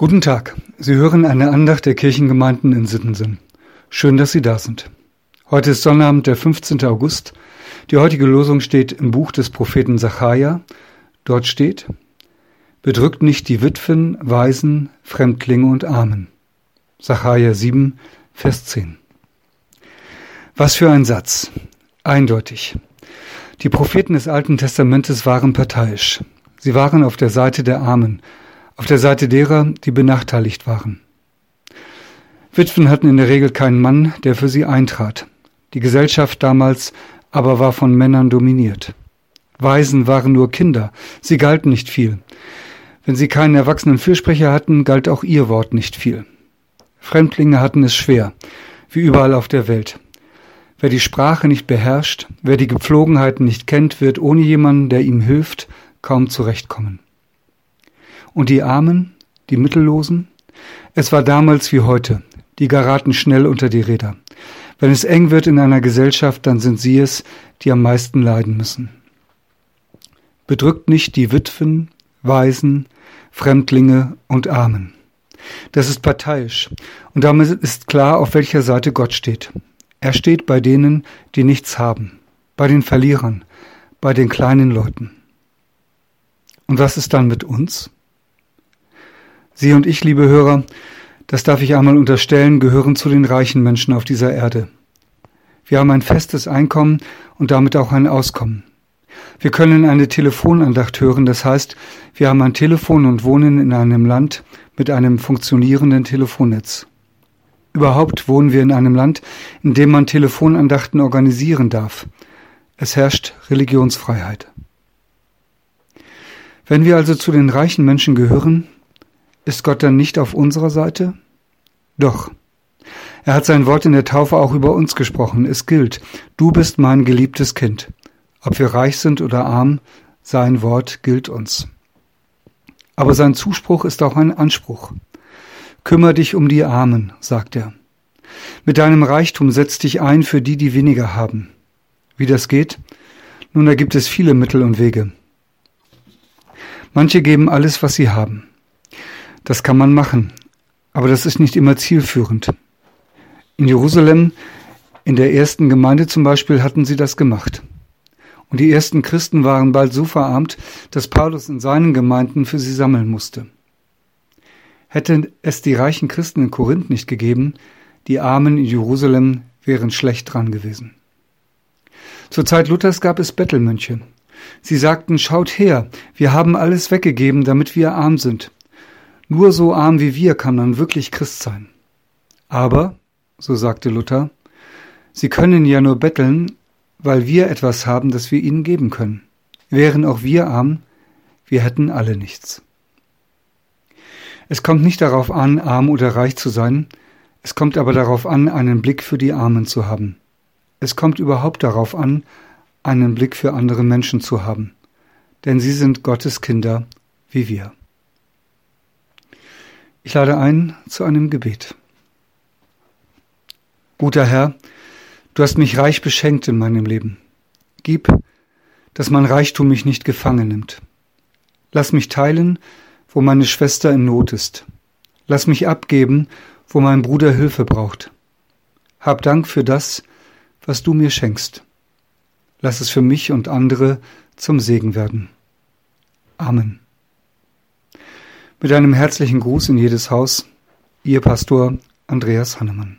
Guten Tag. Sie hören eine Andacht der Kirchengemeinden in Sittensen. Schön, dass Sie da sind. Heute ist Sonnabend, der 15. August. Die heutige Losung steht im Buch des Propheten Sacharja. Dort steht, Bedrückt nicht die Witwen, Waisen, Fremdlinge und Armen. Sacharja 7, Vers 10. Was für ein Satz. Eindeutig. Die Propheten des Alten Testamentes waren parteiisch. Sie waren auf der Seite der Armen, auf der Seite derer, die benachteiligt waren. Witwen hatten in der Regel keinen Mann, der für sie eintrat. Die Gesellschaft damals aber war von Männern dominiert. Waisen waren nur Kinder, sie galten nicht viel. Wenn sie keinen erwachsenen Fürsprecher hatten, galt auch ihr Wort nicht viel. Fremdlinge hatten es schwer, wie überall auf der Welt. Wer die Sprache nicht beherrscht, wer die Gepflogenheiten nicht kennt, wird ohne jemanden, der ihm hilft, kaum zurechtkommen. Und die Armen, die Mittellosen? Es war damals wie heute. Die geraten schnell unter die Räder. Wenn es eng wird in einer Gesellschaft, dann sind sie es, die am meisten leiden müssen. Bedrückt nicht die Witwen, Waisen, Fremdlinge und Armen. Das ist parteiisch. Und damit ist klar, auf welcher Seite Gott steht. Er steht bei denen, die nichts haben, bei den Verlierern, bei den kleinen Leuten. Und was ist dann mit uns? Sie und ich, liebe Hörer, das darf ich einmal unterstellen, gehören zu den reichen Menschen auf dieser Erde. Wir haben ein festes Einkommen und damit auch ein Auskommen. Wir können eine Telefonandacht hören, das heißt, wir haben ein Telefon und wohnen in einem Land mit einem funktionierenden Telefonnetz. Überhaupt wohnen wir in einem Land, in dem man Telefonandachten organisieren darf. Es herrscht Religionsfreiheit. Wenn wir also zu den reichen Menschen gehören, ist Gott dann nicht auf unserer Seite? Doch. Er hat sein Wort in der Taufe auch über uns gesprochen. Es gilt, du bist mein geliebtes Kind. Ob wir reich sind oder arm, sein Wort gilt uns. Aber sein Zuspruch ist auch ein Anspruch. Kümmer dich um die Armen, sagt er. Mit deinem Reichtum setz dich ein für die, die weniger haben. Wie das geht? Nun, da gibt es viele Mittel und Wege. Manche geben alles, was sie haben. Das kann man machen, aber das ist nicht immer zielführend. In Jerusalem, in der ersten Gemeinde zum Beispiel, hatten sie das gemacht. Und die ersten Christen waren bald so verarmt, dass Paulus in seinen Gemeinden für sie sammeln musste. Hätte es die reichen Christen in Korinth nicht gegeben, die Armen in Jerusalem wären schlecht dran gewesen. Zur Zeit Luthers gab es Bettelmönche. Sie sagten, schaut her, wir haben alles weggegeben, damit wir arm sind. Nur so arm wie wir kann man wirklich Christ sein. Aber, so sagte Luther, sie können ja nur betteln, weil wir etwas haben, das wir ihnen geben können. Wären auch wir arm, wir hätten alle nichts. Es kommt nicht darauf an, arm oder reich zu sein, es kommt aber darauf an, einen Blick für die Armen zu haben. Es kommt überhaupt darauf an, einen Blick für andere Menschen zu haben, denn sie sind Gottes Kinder wie wir. Ich lade ein zu einem Gebet. Guter Herr, du hast mich reich beschenkt in meinem Leben. Gib, dass mein Reichtum mich nicht gefangen nimmt. Lass mich teilen, wo meine Schwester in Not ist. Lass mich abgeben, wo mein Bruder Hilfe braucht. Hab Dank für das, was du mir schenkst. Lass es für mich und andere zum Segen werden. Amen. Mit einem herzlichen Gruß in jedes Haus, Ihr Pastor Andreas Hannemann.